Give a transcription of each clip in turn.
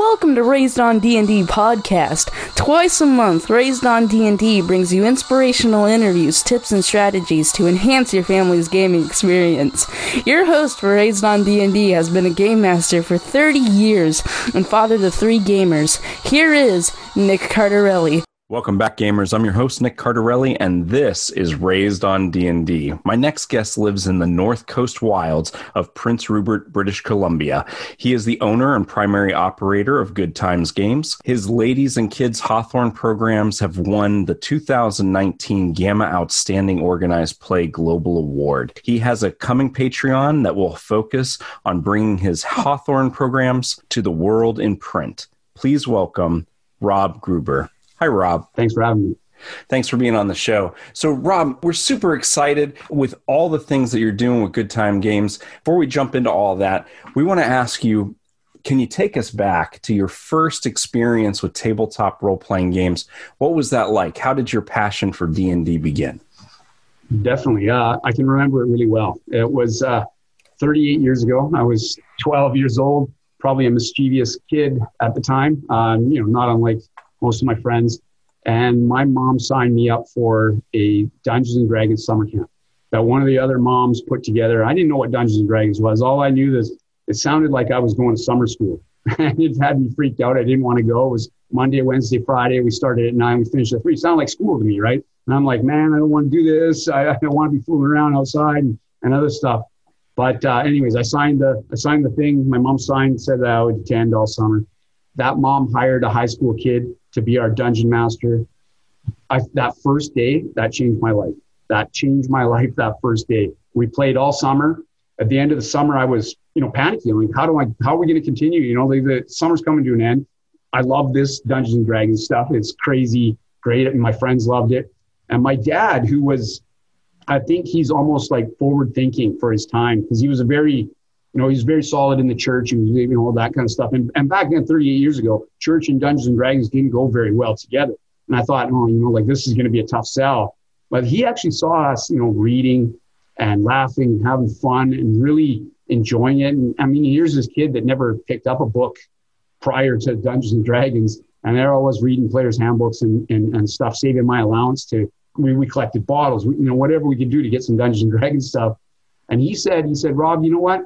Welcome to Raised on D&D podcast. Twice a month, Raised on D&D brings you inspirational interviews, tips, and strategies to enhance your family's gaming experience. Your host for Raised on D&D has been a game master for 30 years and father to three gamers. Here is Nick Cardarelli. Welcome back, gamers. I'm your host, Nick Cardarelli, and this is Raised on D&D. My next guest lives in the North Coast wilds of Prince Rupert, British Columbia. He is the owner and primary operator of Good Times Games. His Ladies and Kids Hawthorne programs have won the 2019 GAMA Outstanding Organized Play Global Award. He has a coming Patreon that will focus on bringing his Hawthorne programs to the world in print. Please welcome Rob Gruber. Hi, Rob. Thanks for having me. Thanks for being on the show. So, Rob, we're super excited with all the things that you're doing with Good Time Games. Before we jump into all that, we want to ask you can you take us back to your first experience with tabletop role-playing games? What was that like? How did your passion for D&D begin? Definitely. Uh, I can remember it really well. It was uh, 38 years ago. I was 12 years old, probably a mischievous kid at the time, um, you know, not unlike most of my friends. And my mom signed me up for a Dungeons and Dragons summer camp that one of the other moms put together. I didn't know what Dungeons and Dragons was. All I knew is it sounded like I was going to summer school. and it had me freaked out. I didn't want to go. It was Monday, Wednesday, Friday. We started at nine, we finished at three. It sounded like school to me, right? And I'm like, man, I don't want to do this. I, I don't want to be fooling around outside and, and other stuff. But uh, anyways, I signed the I signed the thing. My mom signed, said that I would attend all summer. That mom hired a high school kid to be our dungeon master. I, that first day, that changed my life. That changed my life that first day. We played all summer. At the end of the summer, I was, you know, panicking. Like, how do I, how are we going to continue? You know, the, the summer's coming to an end. I love this Dungeons and Dragons stuff. It's crazy, great. And my friends loved it. And my dad, who was, I think he's almost like forward thinking for his time because he was a very you know, he's very solid in the church and you know all that kind of stuff. And, and back then, 38 years ago, church and Dungeons and Dragons didn't go very well together. And I thought, oh, you know, like this is going to be a tough sell. But he actually saw us, you know, reading and laughing and having fun and really enjoying it. And I mean, here's this kid that never picked up a book prior to Dungeons and Dragons, and there I was reading players' handbooks and, and, and stuff, saving my allowance to. We, we collected bottles, we, you know, whatever we could do to get some Dungeons and Dragons stuff. And he said, he said, Rob, you know what?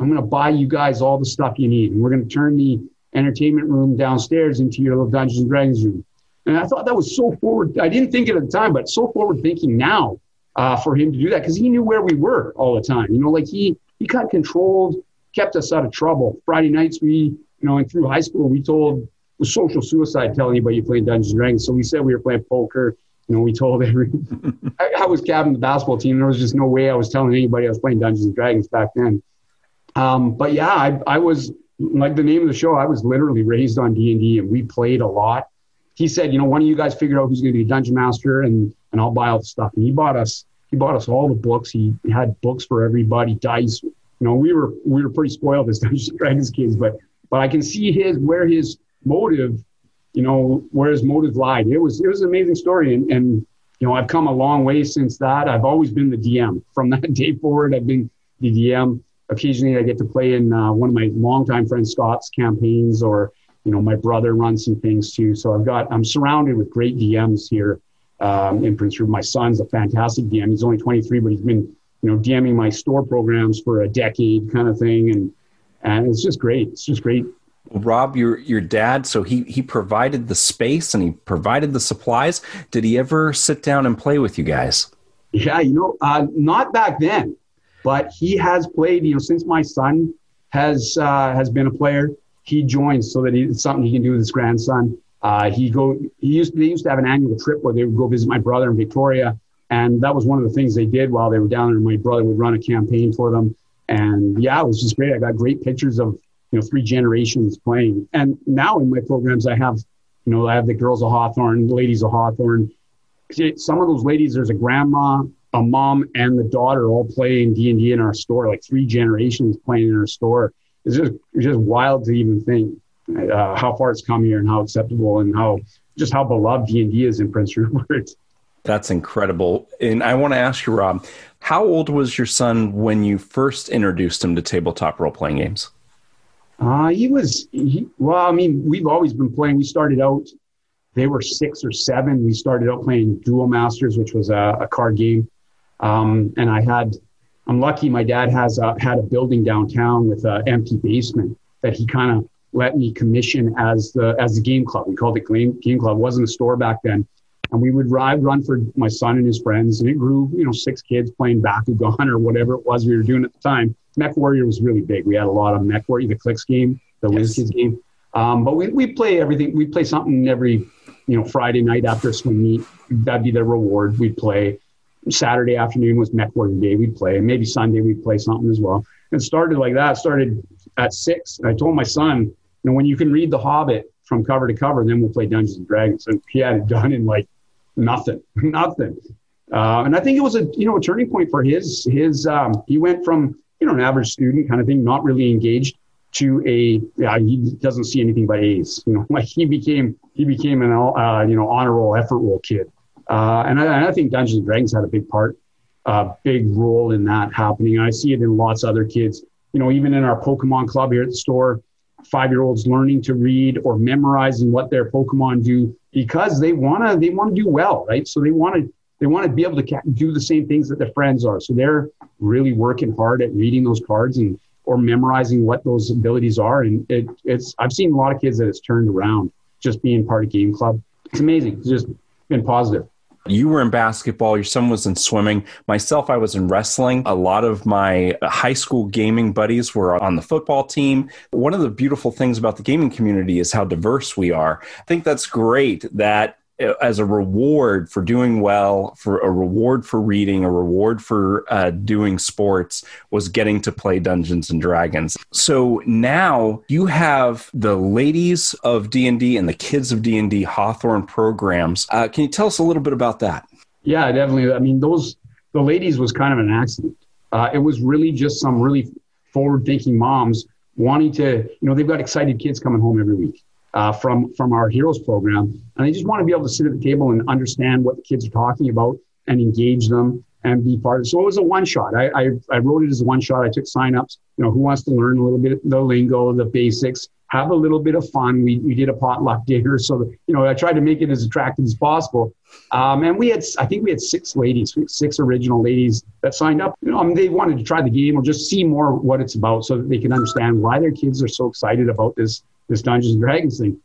I'm going to buy you guys all the stuff you need. And we're going to turn the entertainment room downstairs into your little Dungeons and Dragons room. And I thought that was so forward. I didn't think it at the time, but so forward thinking now uh, for him to do that because he knew where we were all the time. You know, like he he kind of controlled, kept us out of trouble. Friday nights, we you know, and through high school, we told was social suicide telling anybody you playing Dungeons and Dragons. So we said we were playing poker. You know, we told every I, I was captain of the basketball team. There was just no way I was telling anybody I was playing Dungeons and Dragons back then. Um, but yeah, I, I was like the name of the show. I was literally raised on D and D, and we played a lot. He said, you know, one of you guys figure out who's going to be dungeon master, and and I'll buy all the stuff. And he bought us he bought us all the books. He had books for everybody, dice. You know, we were we were pretty spoiled as Dungeons and Dragons kids, but but I can see his where his motive, you know, where his motive lied. It was it was an amazing story, and and you know, I've come a long way since that. I've always been the DM from that day forward. I've been the DM occasionally I get to play in uh, one of my longtime friends Scott's campaigns, or you know my brother runs some things too. So I've got I'm surrounded with great DMs here um, in Prince Rupert. My son's a fantastic DM. He's only 23, but he's been you know DMing my store programs for a decade, kind of thing, and and it's just great. It's just great. Rob, your your dad, so he he provided the space and he provided the supplies. Did he ever sit down and play with you guys? Yeah, you know, uh, not back then. But he has played, you know, since my son has uh, has been a player, he joins so that he, it's something he can do with his grandson. Uh, he go he used they used to have an annual trip where they would go visit my brother in Victoria, and that was one of the things they did while they were down there. My brother would run a campaign for them, and yeah, it was just great. I got great pictures of you know three generations playing, and now in my programs I have you know I have the girls of Hawthorne, the ladies of Hawthorne. Some of those ladies, there's a grandma, a mom and the daughter all playing D and D in our store, like three generations playing in our store. It's just it's just wild to even think uh, how far it's come here and how acceptable and how just how beloved D and D is in Prince Rupert. That's incredible. And I want to ask you, Rob, how old was your son when you first introduced him to tabletop role playing games? Uh, he was, he, well, I mean, we've always been playing. We started out, they were six or seven. We started out playing Duel Masters, which was a, a card game. Um, and I had, I'm lucky my dad has had a building downtown with an empty basement that he kind of let me commission as the as the game club. We called it game, game club. It wasn't a store back then. And we would ride, run for my son and his friends. And it grew, you know, six kids playing Bakugan or whatever it was we were doing at the time. Mech Warrior was really big. We had a lot of Mech Warrior, the Clix game, the yes. Kids game. Um, but we, we play everything. We play something every, you know, Friday night after a swim meet. That'd be the reward. We'd play. Saturday afternoon was Warrior Day. We'd play. And maybe Sunday we'd play something as well. And started like that. Started at six. And I told my son, you know, when you can read The Hobbit from cover to cover, then we'll play Dungeons and Dragons. And he had it done in like nothing, nothing. Uh, and I think it was a you know a turning point for his his. Um, he went from you know an average student kind of thing, not really engaged, to a yeah he doesn't see anything but A's. You know, like he became he became an uh, you know honor roll effort roll kid. Uh, and, I, and, I, think Dungeons and Dragons had a big part, a uh, big role in that happening. And I see it in lots of other kids. You know, even in our Pokemon club here at the store, five year olds learning to read or memorizing what their Pokemon do because they want to they want to do well, right? So they want to they want to be able to do the same things that their friends are. So they're really working hard at reading those cards and or memorizing what those abilities are. And it, it's I've seen a lot of kids that it's turned around just being part of game club. It's amazing. It's just been positive. You were in basketball, your son was in swimming. Myself, I was in wrestling. A lot of my high school gaming buddies were on the football team. One of the beautiful things about the gaming community is how diverse we are. I think that's great that as a reward for doing well, for a reward for reading, a reward for uh, doing sports, was getting to play Dungeons and Dragons. So now you have the ladies of D and D and the kids of D and D Hawthorne programs. Uh, can you tell us a little bit about that? Yeah, definitely. I mean, those the ladies was kind of an accident. Uh, it was really just some really forward-thinking moms wanting to, you know, they've got excited kids coming home every week uh, from from our Heroes program, and I just want to be able to sit at the table and understand what the kids are talking about and engage them and be part of it. So it was a one shot. I, I, I wrote it as a one shot. I took signups. You know, who wants to learn a little bit of the lingo, the basics, have a little bit of fun. We, we did a potluck dinner, so you know I tried to make it as attractive as possible. Um, and we had, I think we had six ladies, six original ladies that signed up. You know, I mean, they wanted to try the game or just see more what it's about, so that they can understand why their kids are so excited about this this Dungeons and Dragons thing.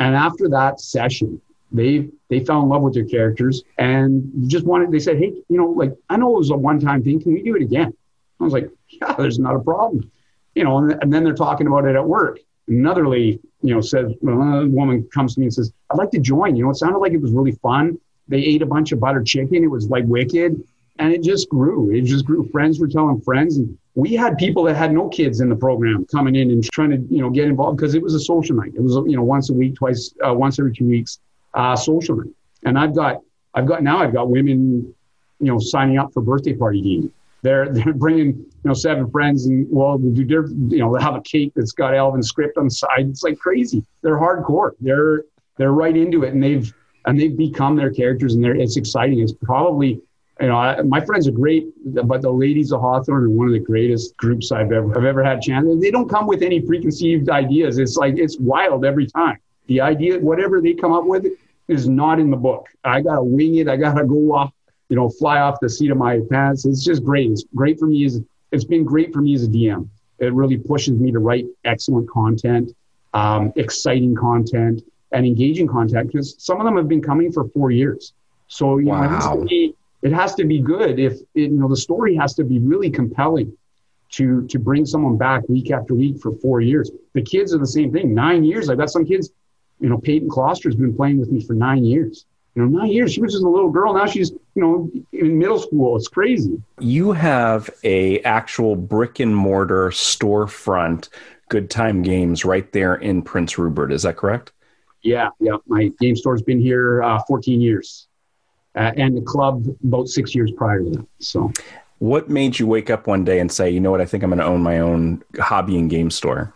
And after that session, they they fell in love with their characters and just wanted. They said, "Hey, you know, like I know it was a one time thing. Can we do it again?" I was like, "Yeah, there's not a problem." You know, and, and then they're talking about it at work. Another lady, you know, says, well, woman comes to me and says, "I'd like to join." You know, it sounded like it was really fun. They ate a bunch of butter chicken. It was like wicked, and it just grew. It just grew. Friends were telling friends, and we had people that had no kids in the program coming in and trying to you know get involved because it was a social night. It was you know once a week, twice, uh, once every two weeks, uh, social night. And I've got I've got now I've got women you know signing up for birthday party. They're they're bringing you know seven friends and well they do different you know they have a cake that's got Elven script on the side. It's like crazy. They're hardcore. They're they're right into it and they've and they've become their characters and they're it's exciting. It's probably you know, I, my friends are great, but the ladies of Hawthorne are one of the greatest groups I've ever I've ever had chance. They don't come with any preconceived ideas. It's like it's wild every time. The idea, whatever they come up with, is not in the book. I gotta wing it. I gotta go off, you know, fly off the seat of my pants. It's just great. It's great for me as it's been great for me as a DM. It really pushes me to write excellent content, um, exciting content, and engaging content because some of them have been coming for four years. So you wow. know, it has to be good if it, you know the story has to be really compelling to to bring someone back week after week for four years. The kids are the same thing. Nine years. I've got some kids. You know, Peyton Closter has been playing with me for nine years. You know, nine years. She was just a little girl. Now she's you know in middle school. It's crazy. You have a actual brick and mortar storefront. Good Time Games right there in Prince Rupert. Is that correct? Yeah, yeah. My game store's been here uh, 14 years uh, and the club about six years prior to that. So, what made you wake up one day and say, you know what, I think I'm going to own my own hobby and game store?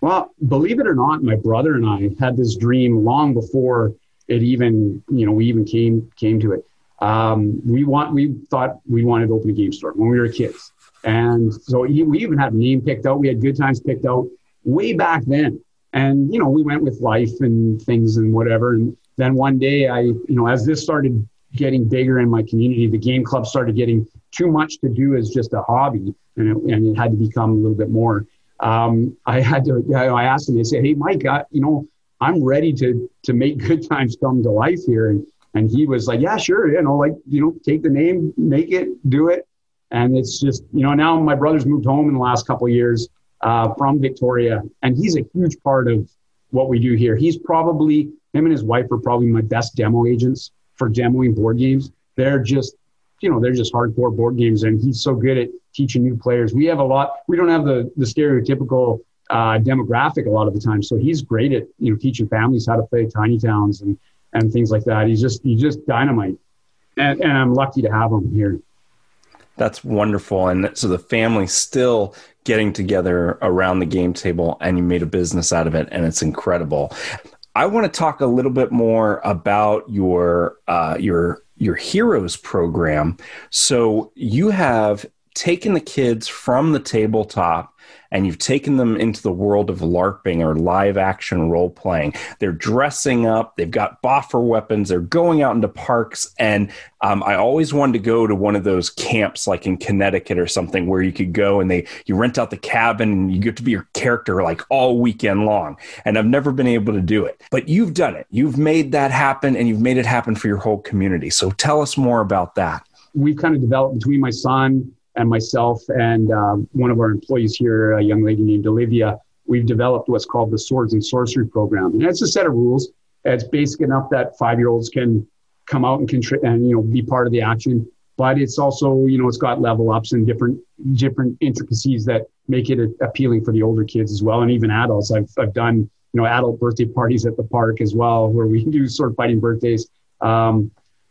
Well, believe it or not, my brother and I had this dream long before it even, you know, we even came came to it. Um, we want we thought we wanted to open a game store when we were kids, and so we even had a name picked out. We had good times picked out. way back then. And, you know, we went with life and things and whatever. And then one day I, you know, as this started getting bigger in my community, the game club started getting too much to do as just a hobby. And it, and it had to become a little bit more. Um, I had to, I asked him, I said, Hey, Mike, I, you know, I'm ready to, to make good times come to life here. And, and he was like, yeah, sure. You know, like, you know, take the name, make it, do it. And it's just, you know, now my brother's moved home in the last couple years uh, from Victoria, and he's a huge part of what we do here. He's probably, him and his wife are probably my best demo agents for demoing board games. They're just, you know, they're just hardcore board games, and he's so good at teaching new players. We have a lot, we don't have the, the stereotypical uh, demographic a lot of the time. So he's great at, you know, teaching families how to play tiny towns and, and things like that. He's just, he's just dynamite. And, and I'm lucky to have him here. That's wonderful. And so the family still getting together around the game table and you made a business out of it and it's incredible. I want to talk a little bit more about your uh, your your heroes program. So you have taken the kids from the tabletop and you've taken them into the world of LARPing or live action role playing. They're dressing up, they've got boffer weapons, they're going out into parks. And um, I always wanted to go to one of those camps like in Connecticut or something where you could go and they you rent out the cabin and you get to be your character like all weekend long. And I've never been able to do it. But you've done it. You've made that happen and you've made it happen for your whole community. So tell us more about that. We've kind of developed between my son and myself and um, one of our employees here, a young lady named Olivia, we've developed what's called the Swords and Sorcery Program. And it's a set of rules. It's basic enough that five-year-olds can come out and contribute and you know be part of the action. But it's also you know it's got level ups and different different intricacies that make it appealing for the older kids as well, and even adults. I've I've done you know adult birthday parties at the park as well, where we do sword fighting birthdays. Um,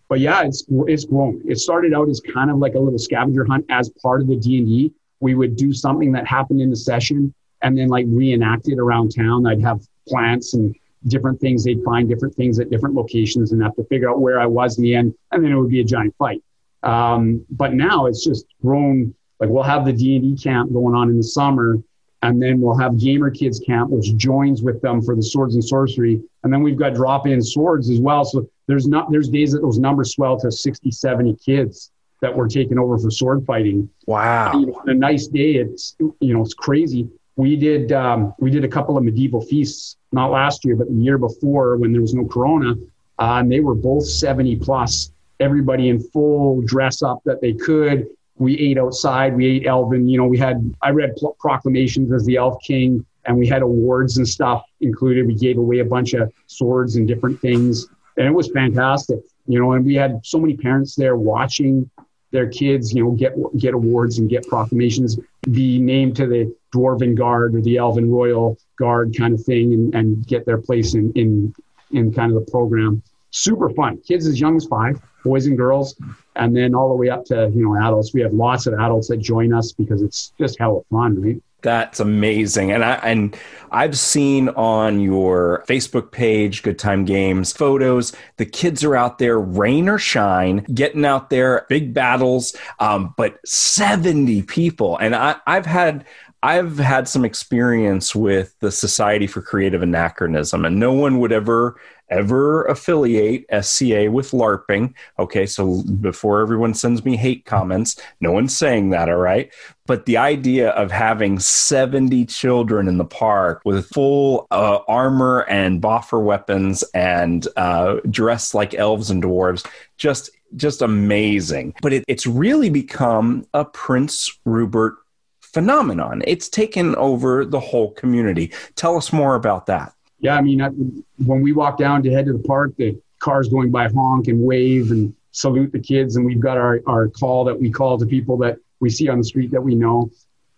but yeah, it's it's grown. It started out as kind of like a little scavenger hunt as part of the D and D. We would do something that happened in the session and then like reenact it around town. I'd have plants and different things. They'd find different things at different locations and have to figure out where I was in the end, and then it would be a giant fight. Um, but now it's just grown. Like we'll have the D and D camp going on in the summer, and then we'll have gamer kids camp which joins with them for the swords and sorcery and then we've got drop in swords as well so there's not there's days that those numbers swell to 60 70 kids that were taken over for sword fighting wow you know, on a nice day it's you know it's crazy we did um, we did a couple of medieval feasts not last year but the year before when there was no corona uh, and they were both 70 plus everybody in full dress up that they could we ate outside. We ate Elven. You know, we had I read proclamations as the Elf King, and we had awards and stuff included. We gave away a bunch of swords and different things, and it was fantastic. You know, and we had so many parents there watching their kids, you know, get get awards and get proclamations, be named to the Dwarven Guard or the Elven Royal Guard kind of thing, and, and get their place in in in kind of the program. Super fun. Kids as young as five boys and girls, and then all the way up to you know adults. We have lots of adults that join us because it's just hella fun, right? That's amazing. And I and I've seen on your Facebook page, Good Time Games, photos. The kids are out there, rain or shine, getting out there, big battles. Um, but 70 people. And I, I've had I've had some experience with the Society for Creative Anachronism, and no one would ever ever affiliate SCA with LARPing. Okay, so before everyone sends me hate comments, no one's saying that, all right? But the idea of having 70 children in the park with full uh, armor and boffer weapons and uh, dressed like elves and dwarves, just just amazing. But it, it's really become a Prince Rupert phenomenon. It's taken over the whole community. Tell us more about that. Yeah, I mean, when we walk down to head to the park, the cars going by honk and wave and salute the kids, and we've got our, our call that we call to people that we see on the street that we know.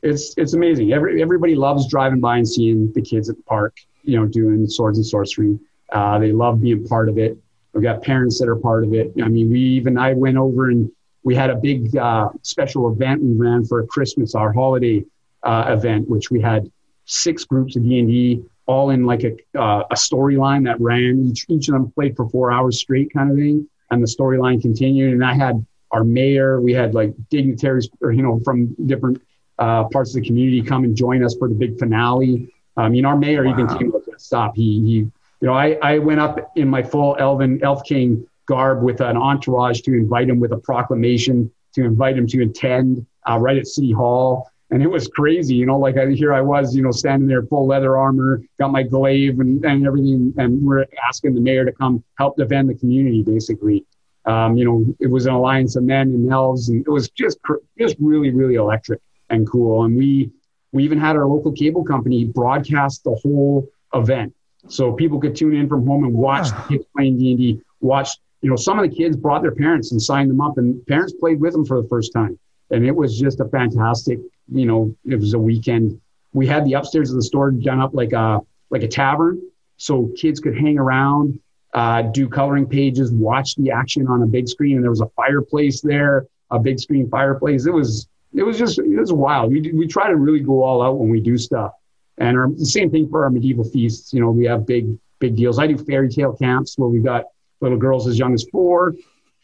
It's it's amazing. Every, everybody loves driving by and seeing the kids at the park, you know, doing swords and sorcery. Uh, they love being part of it. We've got parents that are part of it. I mean, we even I went over and we had a big uh, special event we ran for Christmas, our holiday uh, event, which we had six groups of D and D all in like a, uh, a storyline that ran. Each, each of them played for four hours straight, kind of thing. And the storyline continued. And I had our mayor, we had like dignitaries, or, you know, from different uh, parts of the community come and join us for the big finale. I mean, our mayor wow. even came up to stop. He, he, you know, I, I went up in my full Elven Elf King garb with an entourage to invite him with a proclamation to invite him to attend uh, right at City Hall. And it was crazy, you know, like I, here I was, you know, standing there full leather armor, got my glaive and, and everything. And we're asking the mayor to come help defend the community, basically. Um, you know, it was an alliance of men and elves, and it was just just really, really electric and cool. And we we even had our local cable company broadcast the whole event, so people could tune in from home and watch the kids playing D and D. Watch, you know, some of the kids brought their parents and signed them up, and parents played with them for the first time, and it was just a fantastic. You know, it was a weekend. We had the upstairs of the store done up like a like a tavern, so kids could hang around uh, do coloring pages, watch the action on a big screen. And there was a fireplace there, a big screen fireplace. It was it was just it was wild. We we try to really go all out when we do stuff. And our, the same thing for our medieval feasts. You know, we have big big deals. I do fairy tale camps where we've got little girls as young as four,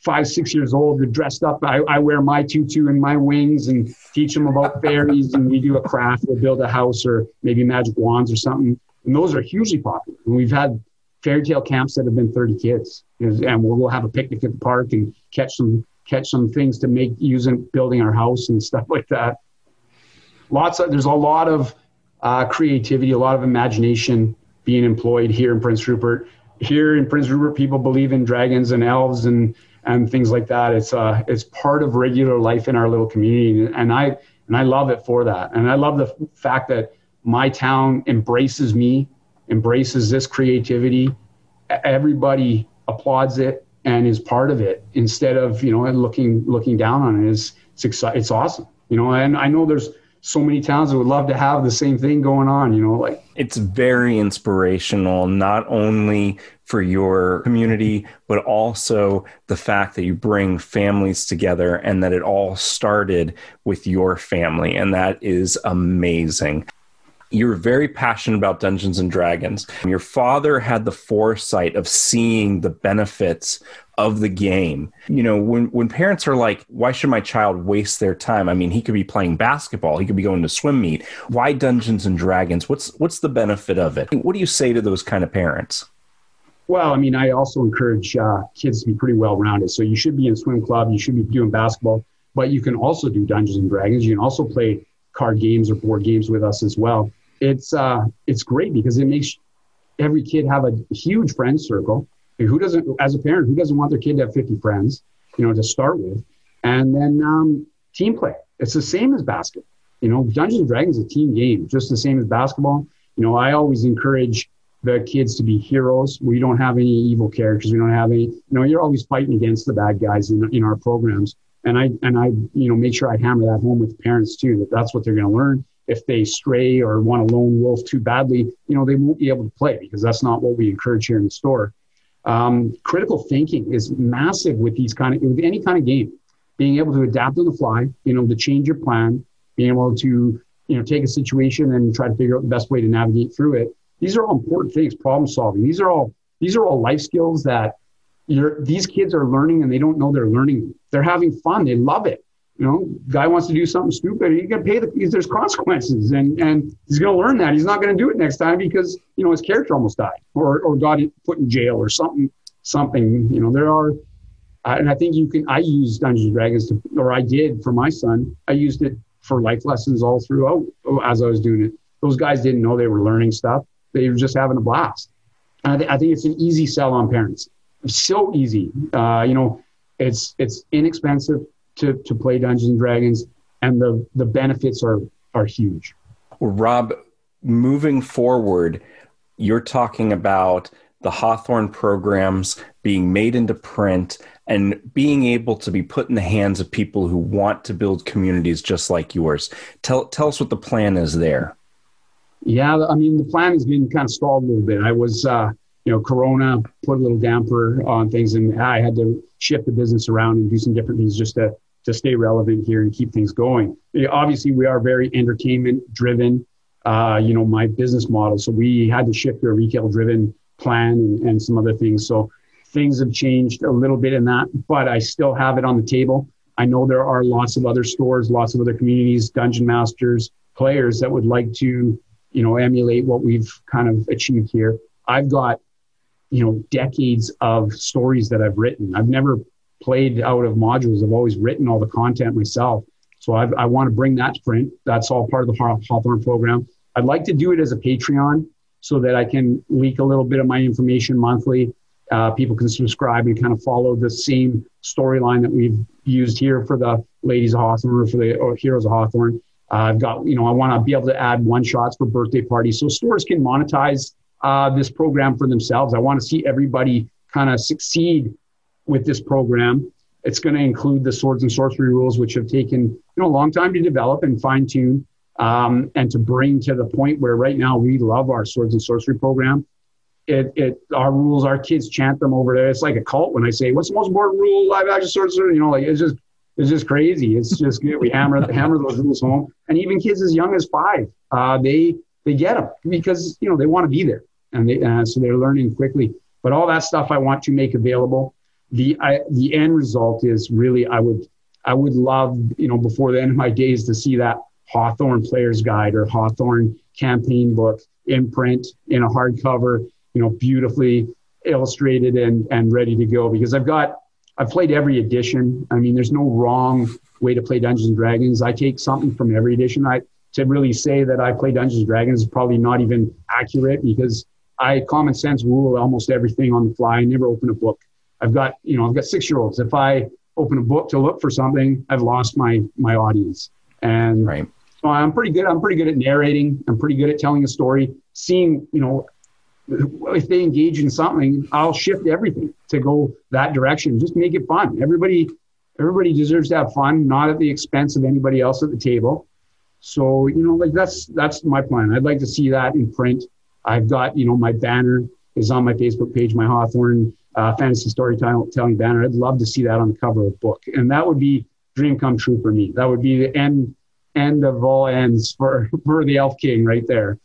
five, six years old. They're dressed up. I, I wear my tutu and my wings and teach them about fairies. and we do a craft. We'll build a house or maybe magic wands or something. And those are hugely popular. And we've had fairy tale camps that have been 30 kids and we'll, we'll have a picnic at the park and catch some catch some things to make using building our house and stuff like that lots of there's a lot of uh, creativity a lot of imagination being employed here in prince rupert here in prince rupert people believe in dragons and elves and and things like that it's uh it's part of regular life in our little community and i and i love it for that and i love the fact that my town embraces me embraces this creativity, everybody applauds it and is part of it instead of you know looking looking down on it. It's it's, it's awesome, you know. And I know there's so many towns that would love to have the same thing going on, you know. Like it's very inspirational, not only for your community, but also the fact that you bring families together and that it all started with your family. And that is amazing you're very passionate about Dungeons and Dragons. Your father had the foresight of seeing the benefits of the game. You know, when when parents are like, "Why should my child waste their time?" I mean, he could be playing basketball, he could be going to swim meet. Why Dungeons and Dragons? What's what's the benefit of it? What do you say to those kind of parents? Well, I mean, I also encourage uh, kids to be pretty well rounded. So you should be in swim club, you should be doing basketball, but you can also do Dungeons and Dragons. You can also play card games or board games with us as well it's uh, it's great because it makes every kid have a huge friend circle. who doesn't, as a parent, who doesn't want their kid to have 50 friends, you know, to start with? And then um, team play. It's the same as basketball. You know, Dungeons and Dragons is a team game, just the same as basketball. You know, I always encourage the kids to be heroes. We don't have any evil characters. We don't have any, you know, you're always fighting against the bad guys in, in our programs. And I, and I, you know, make sure I hammer that home with parents too, that that's what they're going to learn if they stray or want a lone wolf too badly, you know, they won't be able to play because that's not what we encourage here in the store. Um, critical thinking is massive with these kind of with any kind of game. Being able to adapt on the fly, you know, to change your plan, being able to you know take a situation and try to figure out the best way to navigate through it. These are all important things. Problem solving. These are all these are all life skills that you're, these kids are learning and they don't know they're learning. They're having fun. They love it you know, guy wants to do something stupid, he's gonna pay the there's consequences, and and he's gonna learn that. He's not gonna do it next time because you know his character almost died or or got put in jail or something something. You know, there are, and I think you can. I use Dungeons and Dragons to, or I did for my son. I used it for life lessons all throughout as I was doing it. Those guys didn't know they were learning stuff; they were just having a blast. And I, th- I think it's an easy sell on parents. So easy. Uh, you know, it's it's inexpensive to, to play Dungeons and Dragons, and the the benefits are are huge. Rob, moving forward, you're talking about the Hawthorne programs being made into print and being able to be put in the hands of people who want to build communities just like yours. Tell tell us what the plan is there. Yeah, I mean the plan has been kind of stalled a little bit. I was uh, you know, Corona put a little damper on things, and I had to shift the business around and do some different things just to to stay relevant here and keep things going. Obviously, we are very entertainment driven. Uh, you know, my business model. So we had to shift to a retail driven plan and, and some other things. So things have changed a little bit in that, but I still have it on the table. I know there are lots of other stores, lots of other communities, dungeon masters, players that would like to, you know, emulate what we've kind of achieved here. I've got, you know, decades of stories that I've written. I've never played out of modules. I've always written all the content myself. So I've, i want to bring that to print. That's all part of the Hawthorne program. I'd like to do it as a Patreon so that I can leak a little bit of my information monthly. Uh, people can subscribe and kind of follow the same storyline that we've used here for the ladies of Hawthorne or for the or heroes of Hawthorne. I've got, you know, I want to be able to add one shots for birthday parties so stores can monetize uh, this program for themselves. I want to see everybody kind of succeed with this program. It's going to include the swords and sorcery rules, which have taken you know a long time to develop and fine tune, um, and to bring to the point where right now we love our swords and sorcery program. It, it our rules, our kids chant them over there. It's like a cult when I say, "What's the most important rule?" Live action sorcery, you know, like it's just it's just crazy. It's just good. We hammer hammer those rules home, and even kids as young as five, uh, they they get them because you know they want to be there, and they uh, so they're learning quickly. But all that stuff I want to make available. The I, the end result is really I would I would love you know before the end of my days to see that Hawthorne Players Guide or Hawthorne Campaign Book in print in a hardcover, you know, beautifully illustrated and and ready to go because I've got I've played every edition. I mean, there's no wrong way to play Dungeons and Dragons. I take something from every edition. I to really say that I play Dungeons and Dragons is probably not even accurate because I common sense rule almost everything on the fly. I never open a book. I've got you know I've got six year olds. If I open a book to look for something, I've lost my my audience. And right. so I'm pretty good. I'm pretty good at narrating. I'm pretty good at telling a story. Seeing you know if they engage in something, I'll shift everything to go that direction. Just make it fun. Everybody, everybody deserves to have fun, not at the expense of anybody else at the table. So you know, like that's that's my plan. I'd like to see that in print. I've got you know my banner is on my Facebook page, my Hawthorne uh, fantasy storytelling banner. I'd love to see that on the cover of a book, and that would be dream come true for me. That would be the end end of all ends for for the Elf King right there.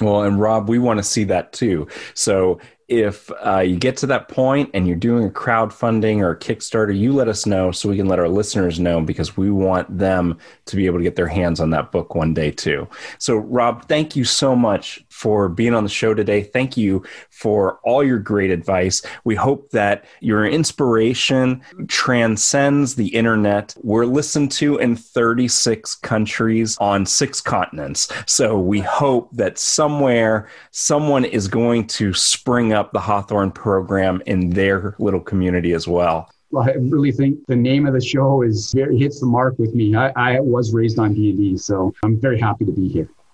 Well, and Rob, we want to see that too. So if uh, you get to that point and you're doing a crowdfunding or a Kickstarter, you let us know so we can let our listeners know because we want them to be able to get their hands on that book one day too. So, Rob, thank you so much for being on the show today. Thank you for all your great advice. We hope that your inspiration transcends the internet. We're listened to in 36 countries on six continents. So we hope that somewhere someone is going to spring up the Hawthorne program in their little community as well. I really think the name of the show is hits the mark with me. I, I was raised on D&D, so I'm very happy to be here.